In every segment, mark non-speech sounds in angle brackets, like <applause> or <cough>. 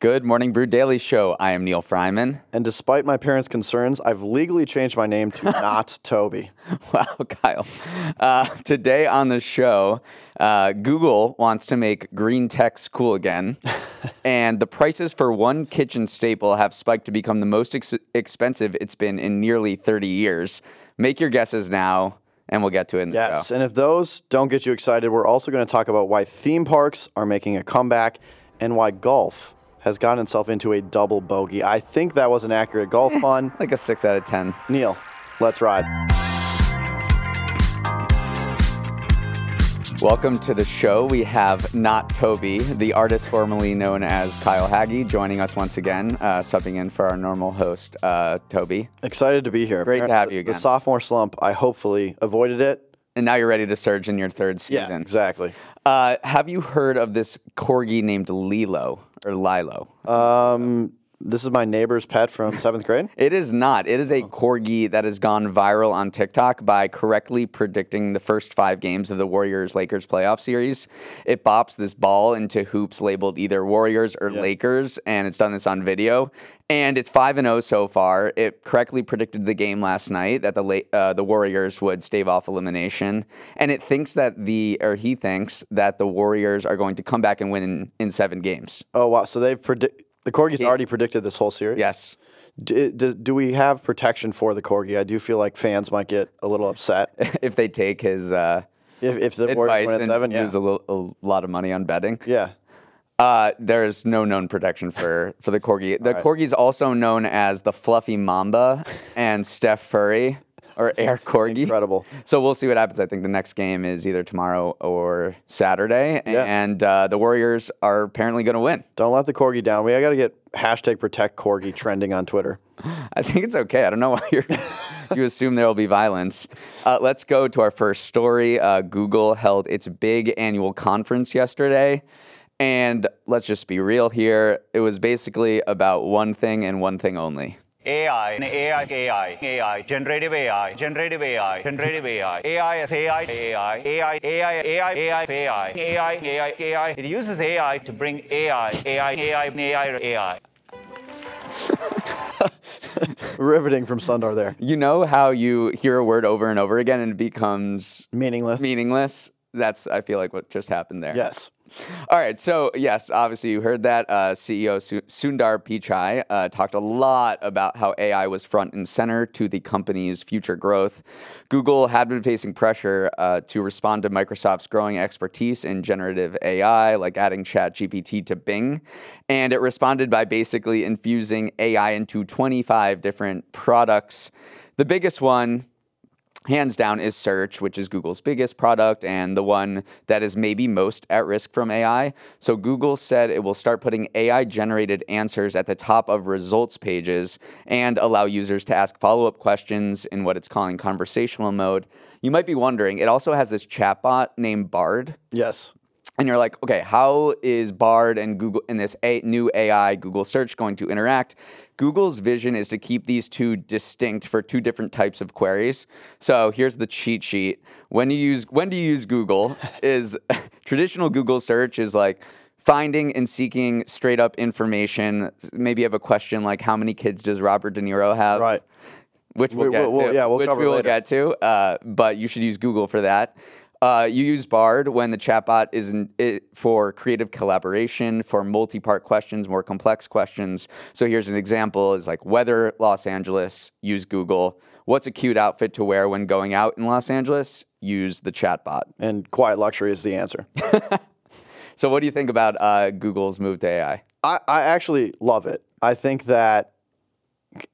Good Morning Brew Daily Show. I am Neal Freyman. And despite my parents' concerns, I've legally changed my name to <laughs> not Toby. Wow, Kyle. Uh, today on the show, uh, Google wants to make green text cool again. <laughs> and the prices for one kitchen staple have spiked to become the most ex- expensive it's been in nearly 30 years. Make your guesses now, and we'll get to it in the Yes, show. and if those don't get you excited, we're also going to talk about why theme parks are making a comeback and why golf has gotten itself into a double bogey. I think that was an accurate golf pun. Like a 6 out of 10. Neal, let's ride. Welcome to the show. We have Not Toby, the artist formerly known as Kyle Hagge, joining us once again, uh, subbing in for our normal host, uh, Toby. Excited to be here. Great to have you again. The sophomore slump, I hopefully avoided it. And now you're ready to surge in your third season. Yeah, season. exactly. Uh, have you heard of this corgi named Lilo or Lilo? Um, this is my neighbor's pet from seventh grade. It is not. It Oh. a corgi that has gone viral on TikTok by correctly predicting the first five games of the Warriors Lakers playoff series. It bops this ball into hoops labeled either Warriors or Lakers, and it's done this on video. And it's five and zero so far. It correctly predicted the game last night that the La- uh, the Warriors would stave off elimination, and it thinks that the or he thinks that the Warriors are going to come back and win in, in seven games. Oh wow! So they've predict the corgi's already predicted this whole series. Yes. Do, do, do we have protection for the corgi? I do feel like fans might get a little upset <laughs> if they take his. Uh, if, if the advice Warriors win at and seven. Yeah, use a, little, a lot of money on betting. yeah. Uh, there's no known protection for for the corgi. The <laughs> corgi is also known as the fluffy mamba and Steph Furry or Air Corgi. Incredible. So we'll see what happens. I think the next game is either tomorrow or Saturday, Yeah. and uh, the Warriors are apparently going to win. Don't let the corgi down. We got to get hashtag protect corgi trending on Twitter. <laughs> I think it's okay. I don't know why you're, <laughs> you assume there will be violence. Uh, let's go to our first story. Uh, Google held its big annual conference yesterday. And let's just be real here. It was basically about one thing and one thing only. AI, AI, AI, AI, generative AI, generative AI, generative AI, AI is AI, AI, AI, AI, AI, AI, AI, AI, AI, AI. It uses AI to bring AI, AI, AI, AI, AI. Riveting from Sundar there. You know how you hear a word over and over again and it becomes Meaningless. meaningless? That's, I feel like, what just happened there. yes. All right. So, yes, obviously, you heard that. Uh, CEO Su- Sundar Pichai uh, talked a lot about how AI was front and center to the company's future growth. Google had been facing pressure uh, to respond to Microsoft's growing expertise in generative AI, like adding ChatGPT to Bing. And it responded by basically infusing AI into 25 different products. The biggest one, hands down is search, which is Google's biggest product and the one that is maybe most at risk from AI. So Google said it will start putting AI generated answers at the top of results pages and allow users to ask follow-up questions in what it's calling conversational mode. You might be wondering, it also has this chatbot named Bard Yes. And you're like, okay, how is Bard and Google in this a- new AI Google search going to interact? Google's vision is to keep these two distinct for two different types of queries. So here's the cheat sheet. When you use when do you use Google <laughs> is <laughs> traditional Google search is like finding and seeking straight up information. Maybe you have a question like how many kids does Robert De Niro have? Right. which we'll We- get we'll- we'll- to. yeah, we'll which cover we will later. get to. Uh, but you should use Google for that. Uh, you use Bard when the chatbot is in, it, for creative collaboration, for multi-part questions, more complex questions. So here's an example: is like weather, Los Angeles. Use Google. What's a cute outfit to wear when going out in Los Angeles? Use the chatbot. And quiet luxury is the answer. <laughs> <laughs> So what do you think about uh, Google's move to AI? I, I actually love it. I think that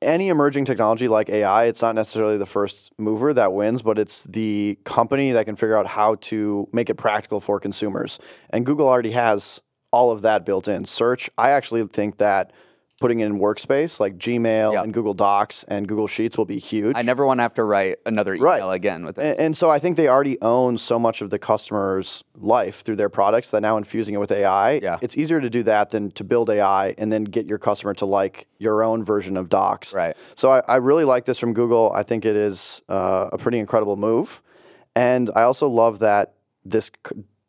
any emerging technology like AI, it's not necessarily the first mover that wins, but it's the company that can figure out how to make it practical for consumers. And Google already has all of that built in. Search, I actually think that putting it in workspace like Gmail Yep. and Google Docs and Google Sheets will be huge. I never want to have to write another email Right. again with this. And, and so I think they already own so much of the customer's life through their products that now infusing it with AI, Yeah. it's easier to do that than to build AI and then get your customer to like your own version of Docs. Right. So I, I really like this from Google. I think it is uh, a pretty incredible move. And I also love that this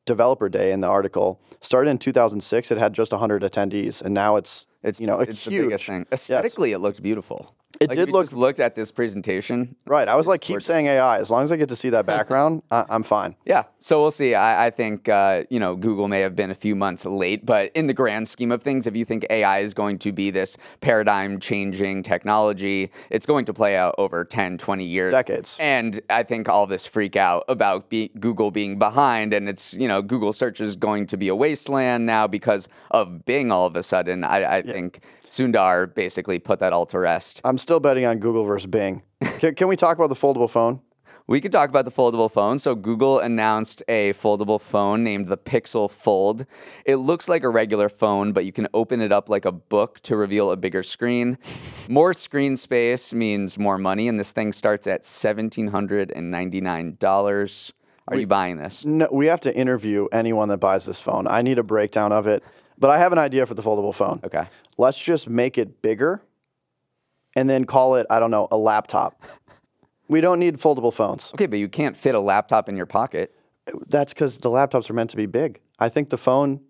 developer day in the article started in 2006. It had just 100 attendees, and now it's It's you know it's huge. the biggest thing. Aesthetically, it looked beautiful. It Like, did look- Just looked at this presentation. Right. I was like, keep saying AI. As long as I get to see that <laughs> background, I, I'm fine. Yeah, so we'll see. I, I think uh, you know Google may have been a few months late, but in the grand scheme of things, if you think AI is going to be this paradigm-changing technology, it's going to play out over 10, 20 years, Decades. And I think all this freak out about be- Google being behind, and it's you know Google search is going to be a wasteland now because of Bing. All of a sudden, I, I think Sundar basically put that all to rest. I'm still betting on Google versus Bing. <laughs> can, can we talk about the foldable phone? We could talk about the foldable phone. So, Google announced a foldable phone named the Pixel Fold. It looks like a regular phone, but you can open it up like a book to reveal a bigger screen. <laughs> More screen space means more money, and this thing starts at $1,799. Are you buying this? No, we have to interview anyone that buys this phone. I need a breakdown of it. But I have an idea for the foldable phone. Okay. Let's just make it bigger and then call it, I don't know, a laptop. We don't need foldable phones. Okay, but you can't fit a laptop in your pocket. That's because the laptops are meant to be big. I think the phone,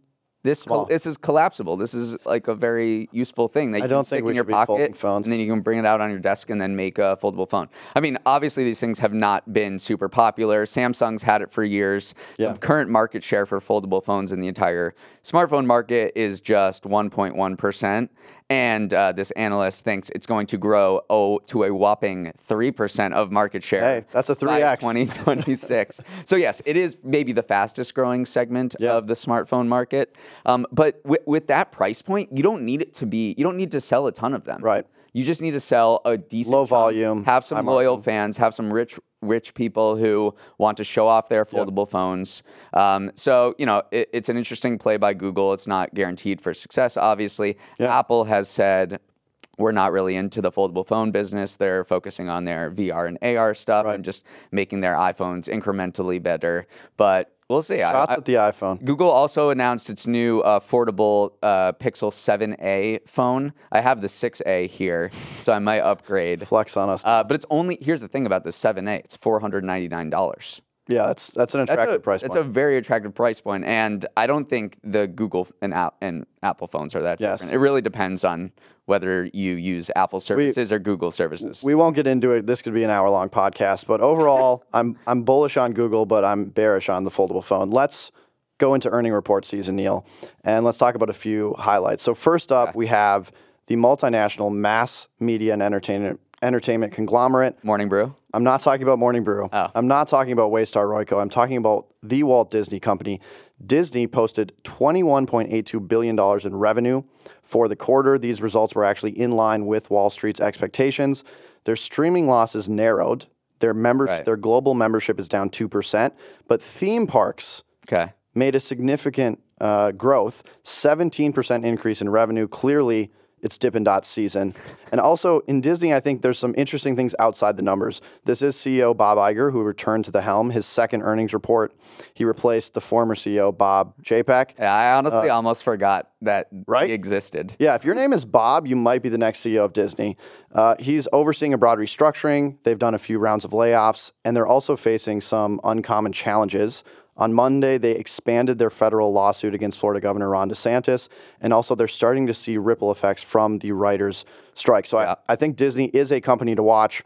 This col- this is collapsible. This is like a very useful thing that you I can don't stick think we in your should be folding pocket, phones. and then you can bring it out on your desk and then make a foldable phone. I mean, obviously these things have not been super popular. Samsung's had it for years. Yeah. The current market share for foldable phones in the entire smartphone market is just 1.1 percent. And uh, this analyst thinks it's going to grow oh, to a whopping 3% of market share. Hey, that's a 3x. 2026. so yes, it is maybe the fastest growing segment Yeah. of the smartphone market. Um, but with, with that price point, you don't need it to be. You don't need to sell a ton of them. Right. You just need to sell a decent Low volume, Have some loyal fans. Have some rich rich people who want to show off their foldable phones. Um, so you know it, it's an interesting play by Google. It's not guaranteed for success, obviously. Yeah. Apple has said. We're not really into the foldable phone business. They're focusing on their VR and AR stuff and just making their iPhones incrementally better. But we'll see. I- shots I- at the iPhone. Google also announced its new uh, affordable uh, Pixel 7a phone. I have the 6a here, so I might upgrade. Flex on us. Uh, but it's only here's the thing about the 7a. It's four hundred ninety nine dollars. Yeah, that's that's an That's attractive a price It's point. a very attractive price point, and I don't think the Google and, app, and Apple phones are that Yes. different. It really depends on whether you use Apple services or Google services. we won't get into it. This could be an hour long podcast, but overall, <laughs> I'm I'm bullish on Google, but I'm bearish on the foldable phone. Let's go into earning report season, Neal, and let's talk about a few highlights. So first up, we have the multinational mass media and entertainment entertainment conglomerate. Morning Brew. I'm not talking about Morning Brew. Oh. I'm not talking about Waystar Royco. I'm talking about the Walt Disney Company. Disney posted $21.82 billion in revenue for the quarter. These results were actually in line with Wall Street's expectations. Their streaming losses narrowed. Their members, Right. their global membership is down 2%, but theme parks Okay. made a significant uh, growth, 17% increase in revenue. Clearly, it's Dippin' Dot season. And also in Disney, I think there's some interesting things outside the numbers. This is CEO Bob Iger, who returned to the helm, his second earnings report. He replaced the former CEO, Bob Chapek. Yeah, I honestly almost forgot that Uh, right? he existed. Yeah, if your name is Bob, you might be the next CEO of Disney. Uh, he's overseeing a broad restructuring. They've done a few rounds of layoffs, and they're also facing some uncommon challenges. On Monday, they expanded their federal lawsuit against Florida Governor Ron DeSantis, and also they're starting to see ripple effects from the writers' strike. So Yeah. I, I think Disney is a company to watch.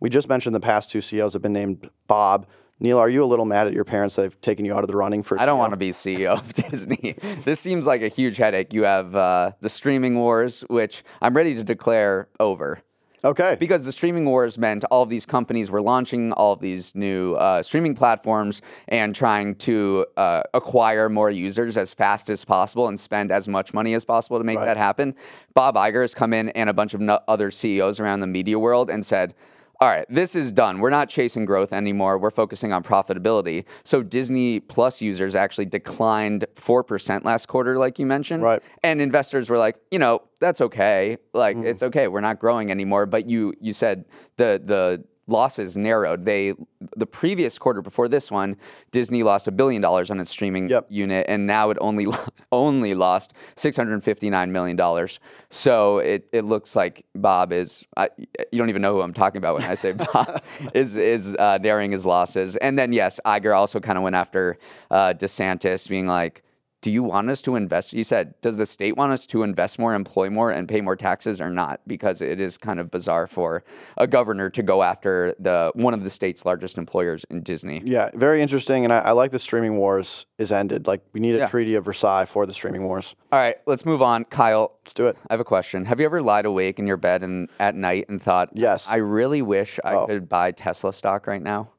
We just mentioned the past two CEOs have been named Bob. Neal, are you a little mad at your parents that they've taken you out of the running for? I don't want to be CEO of <laughs> Disney. this seems like a huge headache. You have uh, the streaming wars, which I'm ready to declare over. Okay. Because the streaming wars meant all of these companies were launching all of these new uh, streaming platforms and trying to uh, acquire more users as fast as possible and spend as much money as possible to make Right. that happen. Bob Iger has come in and a bunch of no- other CEOs around the media world and said, all right, this is done. We're not chasing growth anymore. We're focusing on profitability. So Disney Plus users actually declined 4% last quarter, like you mentioned. Right. And investors were like, you know, that's okay. Like mm-hmm. it's okay. We're not growing anymore. But you you said the the losses narrowed. They the previous quarter before this one, Disney lost a billion dollars on its streaming Yep. unit, and now it only <laughs> only lost six hundred fifty nine million dollars. So it, it looks like Bob is I, you don't even know who I'm talking about when I say <laughs> Bob is is uh, narrowing his losses. And then yes, Iger also kind of went after uh, DeSantis, being like do you want us to invest? You said, does the state want us to invest more, employ more, and pay more taxes or not? Because it is kind of bizarre for a governor to go after the one of the state's largest employers in Disney. Yeah, very interesting. And I, I like the streaming wars is ended. Like, we need a Yeah. treaty of Versailles for the streaming wars. All right, let's move on. Kyle, Let's do it. I have a question. Have you ever lied awake in your bed and at night and thought, Yes. I really wish I Oh. could buy Tesla stock right now?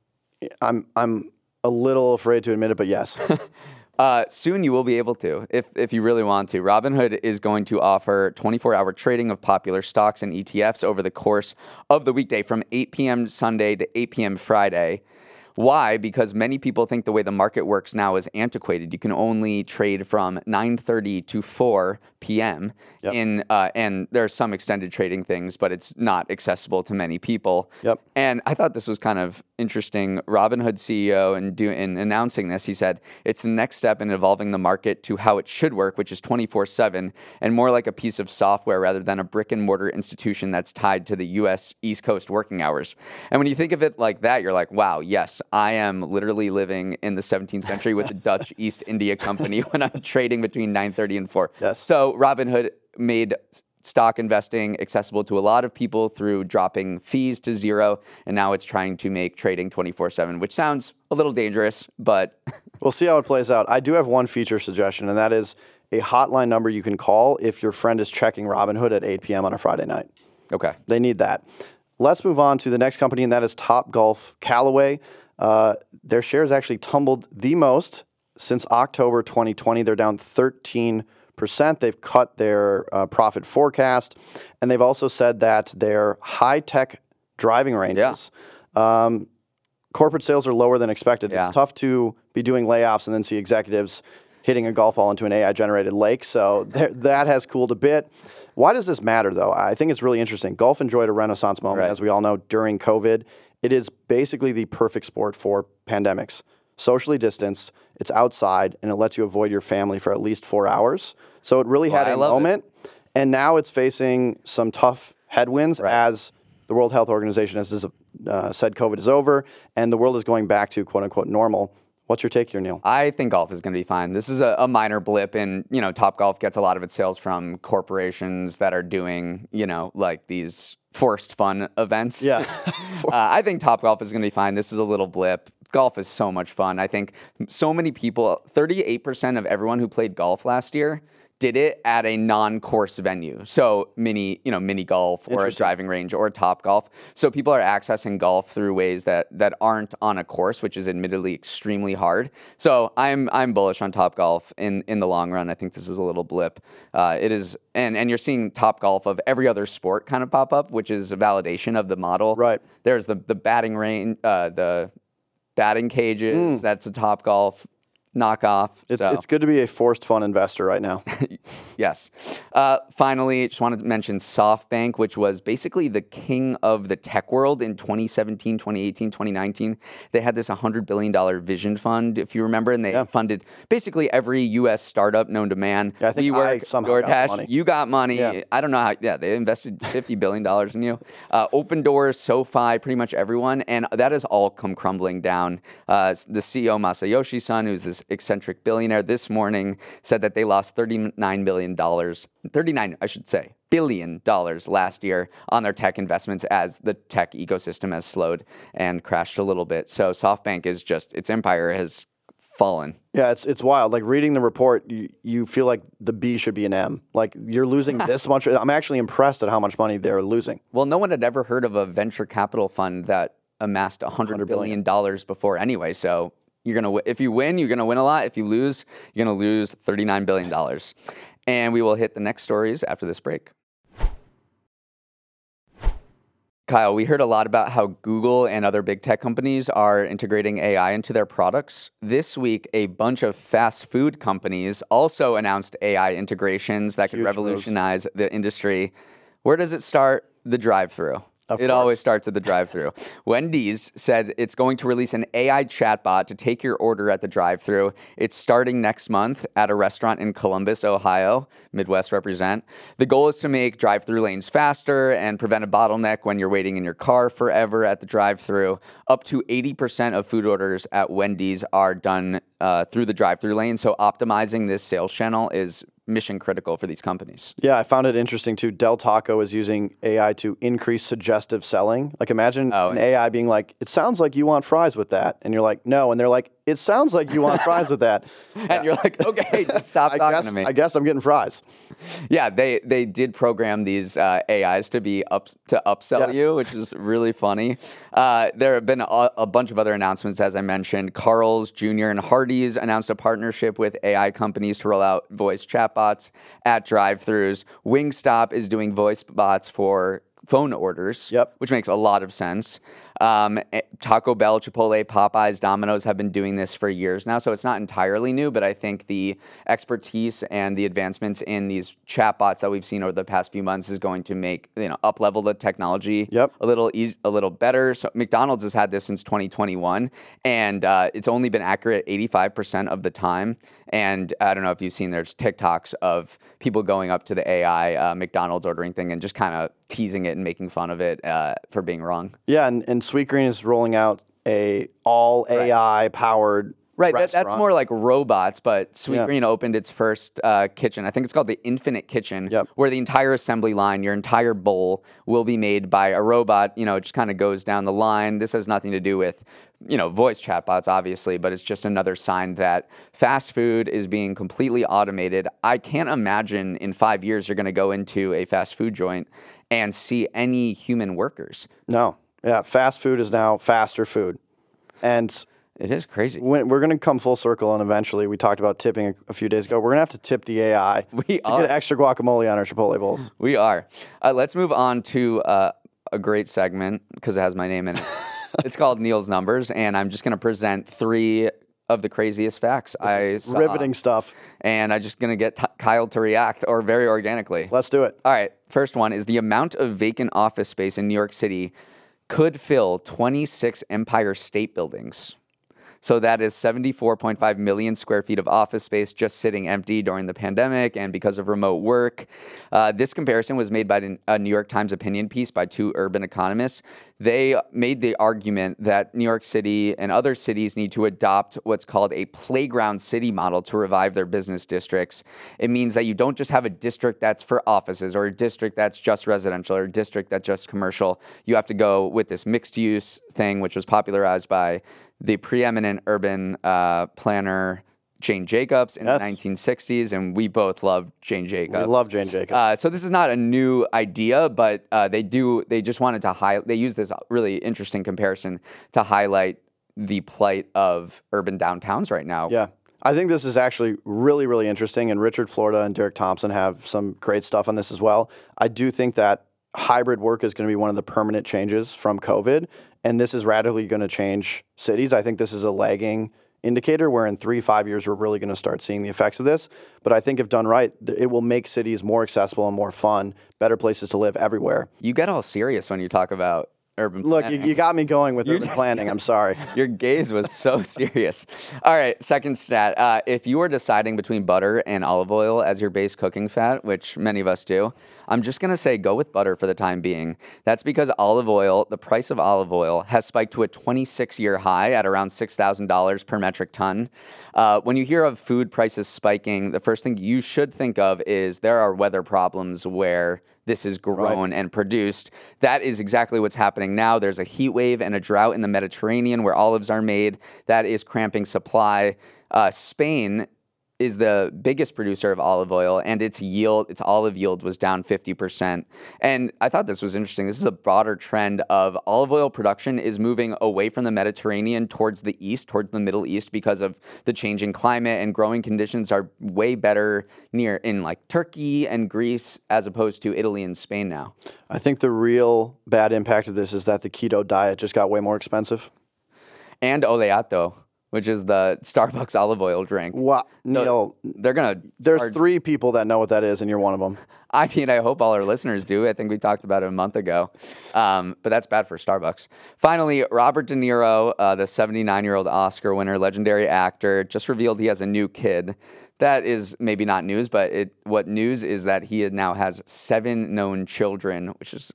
I'm, I'm a little afraid to admit it, but yes. <laughs> Uh, soon you will be able to, if, if you really want to. Robinhood is going to offer 24 hour trading of popular stocks and ETFs over the course of the weekday from 8 p.m. Sunday to 8 p.m. Friday. Why? Because many people think the way the market works now is antiquated. You can only trade from 9:30 to 4 p.m. Yep. in uh, and there are some extended trading things, but it's not accessible to many people. Yep. And I thought this was kind of interesting. Robinhood CEO and do in announcing this, he said it's the next step in evolving the market to how it should work, which is 24/7 and more like a piece of software rather than a brick and mortar institution that's tied to the U.S. East Coast working hours. And when you think of it like that, you're like, wow, yes, I am literally living in the 17th century with the Dutch East India Company <laughs> when I'm trading between 9:30 and 4. Yes. So Robinhood made stock investing accessible to a lot of people through dropping fees to zero, and now it's trying to make trading 24/7, which sounds a little dangerous, but <laughs> We'll see how it plays out. I do have one feature suggestion, and that is a hotline number you can call if your friend is checking Robinhood at 8 p.m. on a Friday night. okay. They need that. Let's move on to the next company, and that is Topgolf Callaway. Uh, their shares actually tumbled the most since October 2020. They're down 13%. They've cut their uh, profit forecast, and they've also said that their high tech driving ranges. Um, corporate sales are lower than expected. Yeah. It's tough to be doing layoffs and then see executives hitting a golf ball into an AI generated lake. So there, that has cooled a bit. Why does this matter, though? I think it's really interesting. Golf enjoyed a renaissance moment, Right. as we all know, during COVID. It is basically the perfect sport for pandemics. Socially distanced, it's outside, and it lets you avoid your family for at least four hours. So it really had I a love it. moment. And now it's facing some tough headwinds Right. as the World Health Organization has uh, said COVID is over and the world is going back to quote unquote normal. What's your take here, Neal? I think golf is going to be fine. This is a, a minor blip, and you know, Topgolf gets a lot of its sales from corporations that are doing, you know, like these forced fun events. Yeah. <laughs> uh, I think Topgolf is going to be fine. This is a little blip. Golf is so much fun. I think so many people, 38% of everyone who played golf last year did it at a non-course venue. So mini, you know, mini golf or a driving range or Topgolf. So people are accessing golf through ways that that aren't on a course, which is admittedly extremely hard. So I'm I'm bullish on Topgolf in in the long run. I think this is a little blip. Uh, it is, and and you're seeing Topgolf of every other sport kind of pop up, which is a validation of the model. Right. There's the the batting range, uh, the batting cages. That's a Topgolf knockoff. It's, so. it's good to be a forced fund investor right now. <laughs> Yes. Uh, finally, just wanted to mention SoftBank, which was basically the king of the tech world in 2017, 2018, 2019. They had this $100 billion vision fund, if you remember, and they Yeah. funded basically every U.S. startup known to man. Yeah, I think I WeWork, somehow got DoorDash, money. you got money. Yeah. I don't know how, yeah, they invested $50 billion in you. Uh, Open Doors, SoFi, pretty much everyone. And that has all come crumbling down. Uh, the CEO, Masayoshi Son, who's this eccentric billionaire, this morning said that they lost $39 billion, 39, I should say, billion dollars last year on their tech investments as the tech ecosystem has slowed and crashed a little bit. So SoftBank is just, its empire has fallen. Yeah, it's it's wild. Like reading the report, you, you feel like the B should be an M. Like you're losing <laughs> this much. I'm actually impressed at how much money they're losing. Well, no one had ever heard of a venture capital fund that amassed $100 billion before anyway. So you're gonna if you win, you're gonna win a lot. If you lose, you're gonna lose $39 billion. And we will hit the next stories after this break. Kyle, we heard a lot about how Google and other big tech companies are integrating AI into their products. This week, a bunch of fast food companies also announced AI integrations that could Huge moves. revolutionize the industry. Where does it start? The drive through. Of it course. always starts at the drive through. <laughs> Wendy's said it's going to release an AI chatbot to take your order at the drive through. It's starting next month at a restaurant in Columbus, Ohio. Midwest represent. The goal is to make drive through lanes faster and prevent a bottleneck when you're waiting in your car forever at the drive through. Up to 80% of food orders at Wendy's are done uh, through the drive through lane. So optimizing this sales channel is mission critical for these companies. Yeah, I found it interesting too. Del Taco is using AI to increase suggestive selling. Like imagine Oh, an. AI being like, "It sounds like you want fries with that," and you're like, "No," and they're like, "It sounds like you want fries with that." <laughs> And you're like, okay, <laughs> stop I talking guess to me. I guess I'm getting fries. Yeah, they they did program these uh, AIs to be up to upsell Yes. you, which is really funny. Uh, there have been a, a bunch of other announcements, as I mentioned. Carl's Jr. and Hardee's announced a partnership with AI companies to roll out voice chatbots at drive-throughs. Wingstop is doing voice bots for phone orders, Yep. which makes a lot of sense. Um, eh, Taco Bell, Chipotle, Popeyes, Domino's have been doing this for years now, so it's not entirely new. But I think the expertise and the advancements in these chatbots that we've seen over the past few months is going to make you know up level the technology Yep. a little eas a little better. So McDonald's has had this since 2021, and uh, it's only been accurate 85% of the time. And I don't know if you've seen there's TikToks of people going up to the AI uh, McDonald's ordering thing and just kind of teasing it and making fun of it uh, for being wrong. Yeah, and, and Sweetgreen is rolling out a all AI powered Right, that, that's more like robots, but Yeah. Sweetgreen opened its first uh, kitchen. I think it's called the Infinite Kitchen, Yep. where the entire assembly line, your entire bowl, will be made by a robot. You know, it just kind of goes down the line. This has nothing to do with, you know, voice chatbots, obviously, but it's just another sign that fast food is being completely automated. I can't imagine in five years you're going to go into a fast food joint and see any human workers. No, yeah, fast food is now faster food, and It is crazy. when we're going to come full circle, and eventually we talked about tipping a, a few days ago. We're going to have to tip the AI <laughs> We to are. get extra guacamole on our Chipotle bowls. <laughs> We are. Uh, let's move on to uh, a great segment because it has my name in it. <laughs> it's called Neal's Numbers, and I'm just going to present three of the craziest facts I saw. Riveting stuff. And I'm just going to get t- Kyle to react or very organically. Let's do it. All right. First one is the amount of vacant office space in New York City could fill 26 Empire State Buildings. So that is 74.5 million square feet of office space just sitting empty during the pandemic and because of remote work. Uh, this comparison was made by a New York Times opinion piece by two urban economists. They made the argument that New York City and other cities need to adopt what's called a playground city model to revive their business districts. It means that you don't just have a district that's for offices or a district that's just residential or a district that's just commercial. You have to go with this mixed use thing, which was popularized by the preeminent urban uh, planner Jane Jacobs in Yes. the 1960s, and we both love Jane Jacobs. We love Jane Jacobs. Uh, so this is not a new idea, but uh, they do. They just wanted to highlight. They use this really interesting comparison to highlight the plight of urban downtowns right now. Yeah. I think this is actually really, really interesting. And Richard Florida and Derek Thompson have some great stuff on this as well. I do think that hybrid work is going to be one of the permanent changes from COVID. And this is radically going to change cities. I think this is a lagging indicator where in three, five years, we're really going to start seeing the effects of this. But I think if done right, it will make cities more accessible and more fun, better places to live everywhere. You get all serious when you talk about urban. Look, you, you got me going with <laughs> urban planning. I'm sorry. <laughs> Your gaze was so <laughs> serious. All right, second stat. Uh, if you are deciding between butter and olive oil as your base cooking fat, which many of us do, I'm just going to say go with butter for the time being. That's because olive oil, the price of olive oil, has spiked to a 26 year high at around $6,000 per metric ton. Uh, when you hear of food prices spiking, the first thing you should think of is there are weather problems where this is grown and produced. That is exactly what's happening now. There's a heat wave and a drought in the Mediterranean where olives are made. That is cramping supply. Uh, Spain is the biggest producer of olive oil, and its yield, its olive yield, was down 50%. And I thought this was interesting. This is a broader trend of olive oil production is moving away from the Mediterranean towards the east, towards the Middle East, because of the changing climate and growing conditions are way better near in like Turkey and Greece as opposed to Italy and Spain now. I think the real bad impact of this is that the keto diet just got way more expensive. And oleato, which is the Starbucks <laughs> olive oil drink. Wow, No, Neal, they're gonna. there's charge- three people that know what that is, and you're one of them. <laughs> I mean, I hope all our listeners do. I think we talked about it a month ago, um, but that's bad for Starbucks. Finally, Robert De Niro, uh, the 79 year old Oscar winner, legendary actor, just revealed he has a new kid. That is maybe not news, but it, what news is that he now has seven known children, which is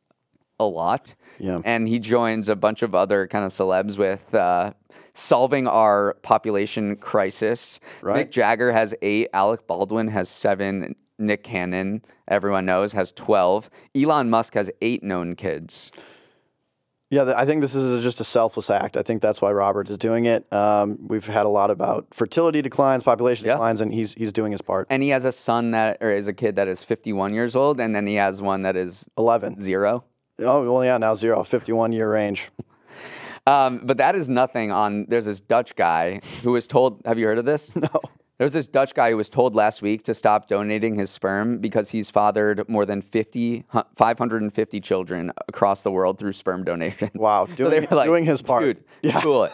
a lot. Yeah. And he joins a bunch of other kind of celebs with uh, solving our population crisis. Right. Mick Jagger has eight. Alec Baldwin has seven. Nick Cannon, everyone knows, has 12. Elon Musk has eight known kids. Yeah, I think this is just a selfless act. I think that's why Robert is doing it. Um, we've had a lot about fertility declines, population Yeah. declines, and he's he's doing his part. And he has a son that, or is a kid that is 51 years old, and then he has one that is Eleven. zero. Oh well, yeah, now zero. 51 year range. Um, but that is nothing on. There's this Dutch guy who was told. Have you heard of this? No. There's this Dutch guy who was told last week to stop donating his sperm because he's fathered more than 50, 550 children across the world through sperm donations. Wow, <laughs> So they doing- were like, doing his part. Dude, Yeah. cool it.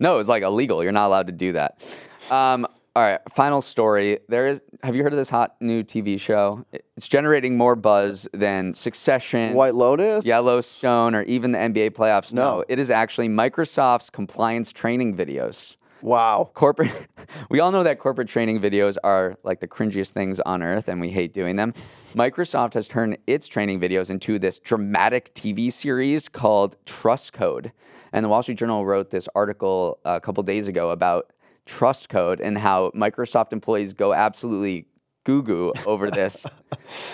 No, it's like illegal. You're not allowed to do that. Um, all right, final story. There is. Have you heard of this hot new TV show? It's generating more buzz than Succession. White Lotus. Yellowstone or even the NBA playoffs. No. No, it is actually Microsoft's compliance training videos. Wow. Corporate, <laughs> we all know that corporate training videos are like the cringiest things on earth and we hate doing them. Microsoft has turned its training videos into this dramatic TV series called Trust Code. And the Wall Street Journal wrote this article uh, a couple days ago about Trust Code and how Microsoft employees go absolutely goo goo <laughs> over this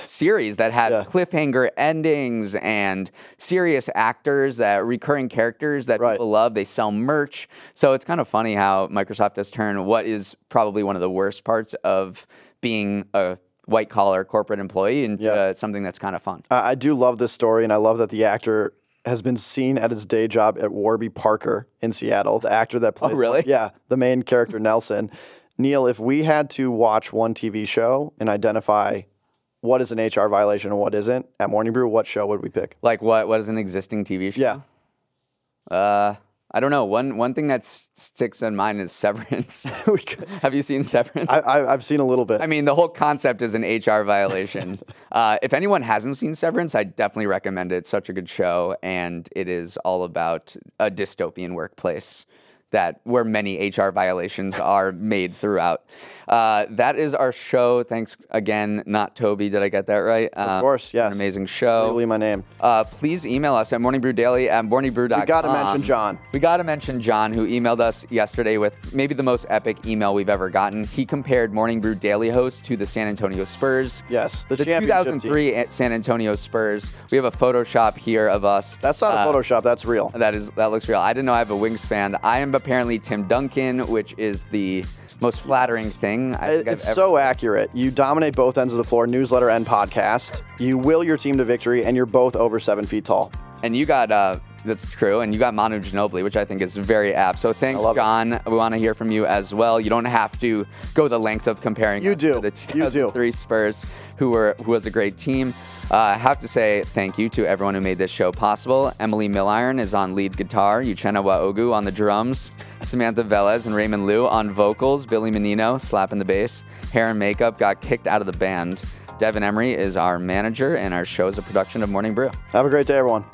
series that has Yeah. cliffhanger endings and serious actors that recurring characters that Right. people love. They sell merch. So it's kind of funny how Microsoft has turned what is probably one of the worst parts of being a white collar corporate employee into Yeah. something that's kind of fun. I I do love this story, and I love that the actor has been seen at his day job at Warby Parker in Seattle. The actor that plays, Oh, really? <laughs> yeah, the main character Nelson. Neal, if we had to watch one TV show and identify what is an HR violation and what isn't at Morning Brew, what show would we pick? Like what? What is an existing TV show? Yeah, Uh, I don't know. One one thing that sticks in mind is Severance. <laughs> <laughs> Have you seen Severance? I, I, I've seen a little bit. I mean, the whole concept is an HR violation. <laughs> uh, if anyone hasn't seen Severance, I definitely recommend it. It's such a good show, and it is all about a dystopian workplace that where many HR violations are made throughout. Uh, that is our show. Thanks again, not Toby. Did I get that right? Of course, yes. Amazing show. Legally my name. Uh, please email us at morningbrewdaily at morningbrew.com. We got to mention John. We got to mention John, who emailed us yesterday with maybe the most epic email we've ever gotten. He compared Morning Brew Daily host to the San Antonio Spurs. Yes, the, The championship team. 2003 San Antonio Spurs. We have a Photoshop here of us. That's not a Uh, Photoshop. That's real. That is that looks real. I didn't know I have a wingspan. I am apparently Tim Duncan, which is the most flattering thing I think it's so accurate. You dominate both ends of the floor, newsletter and podcast. You will your team to victory, and you're both over seven feet tall. And you got uh that's true, and you got Manu Ginobili, which I think is very apt. So thanks, love it. We want to hear from you as well. You don't have to go the lengths of comparing. You do. To the You do. 2003 Spurs, who were who was a great team. Uh, I have to say thank you to everyone who made this show possible. Emily Milliron is on lead guitar, Uchenna Waogu on the drums, Samantha Velez and Raymond Liu on vocals, Billy Menino slapping the bass. Hair and makeup got kicked out of the band. Devin Emery is our manager, and our show is a production of Morning Brew. Have a great day, everyone.